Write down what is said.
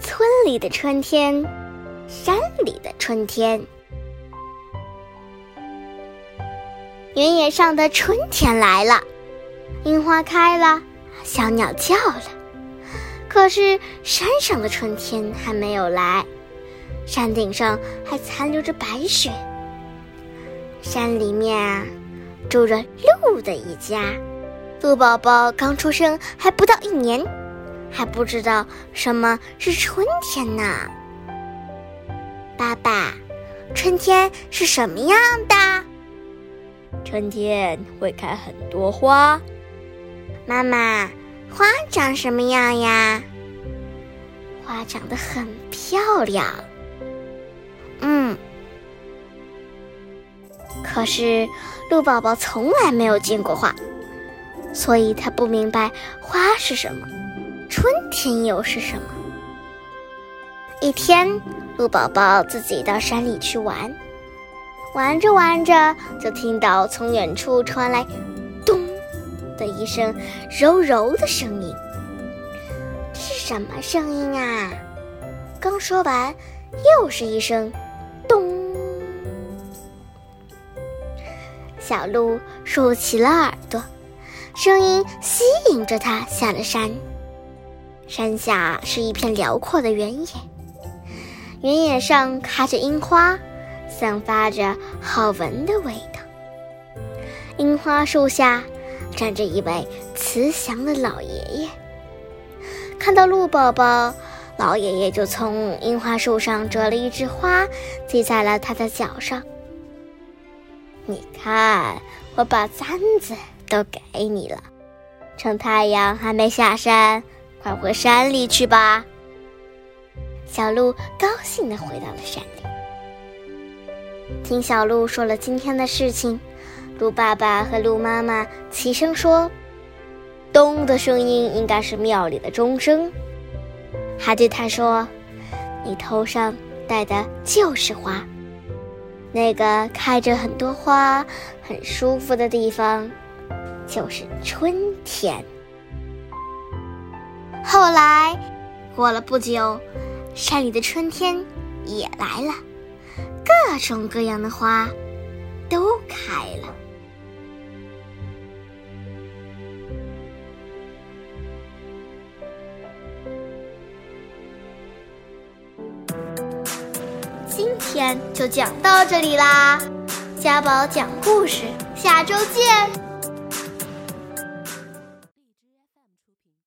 村里的春天，山里的春天。原野上的春天来了，樱花开了，小鸟叫了。可是山上的春天还没有来，山顶上还残留着白雪。山里面啊，住着鹿的一家。鹿宝宝刚出生，还不到一年，还不知道什么是春天呢。爸爸，春天是什么样的？春天会开很多花。妈妈，花长什么样呀？花长得很漂亮。嗯。可是鹿宝宝从来没有见过花。所以他不明白花是什么，春天又是什么。一天，鹿宝宝自己到山里去玩，玩着玩着，就听到从远处传来“咚”的一声柔柔的声音。这是什么声音啊？刚说完，又是一声“咚”。小鹿竖起了耳朵。声音吸引着他下了山。山下是一片辽阔的原野，原野上开着樱花，散发着好闻的味道。樱花树下站着一位慈祥的老爷爷。看到鹿宝宝，老爷爷就从樱花树上折了一枝花，系在了他的脚上。你看，我把簪子。都给你了，趁太阳还没下山，快回山里去吧。小鹿高兴地回到了山里。听小鹿说了今天的事情，鹿爸爸和鹿妈妈齐声说：“咚的声音应该是庙里的钟声。”还对他说：“你头上戴的就是花，那个开着很多花、很舒服的地方。”就是春天。后来，过了不久，山里的春天也来了，各种各样的花都开了。今天就讲到这里啦，家宝讲故事，下周见。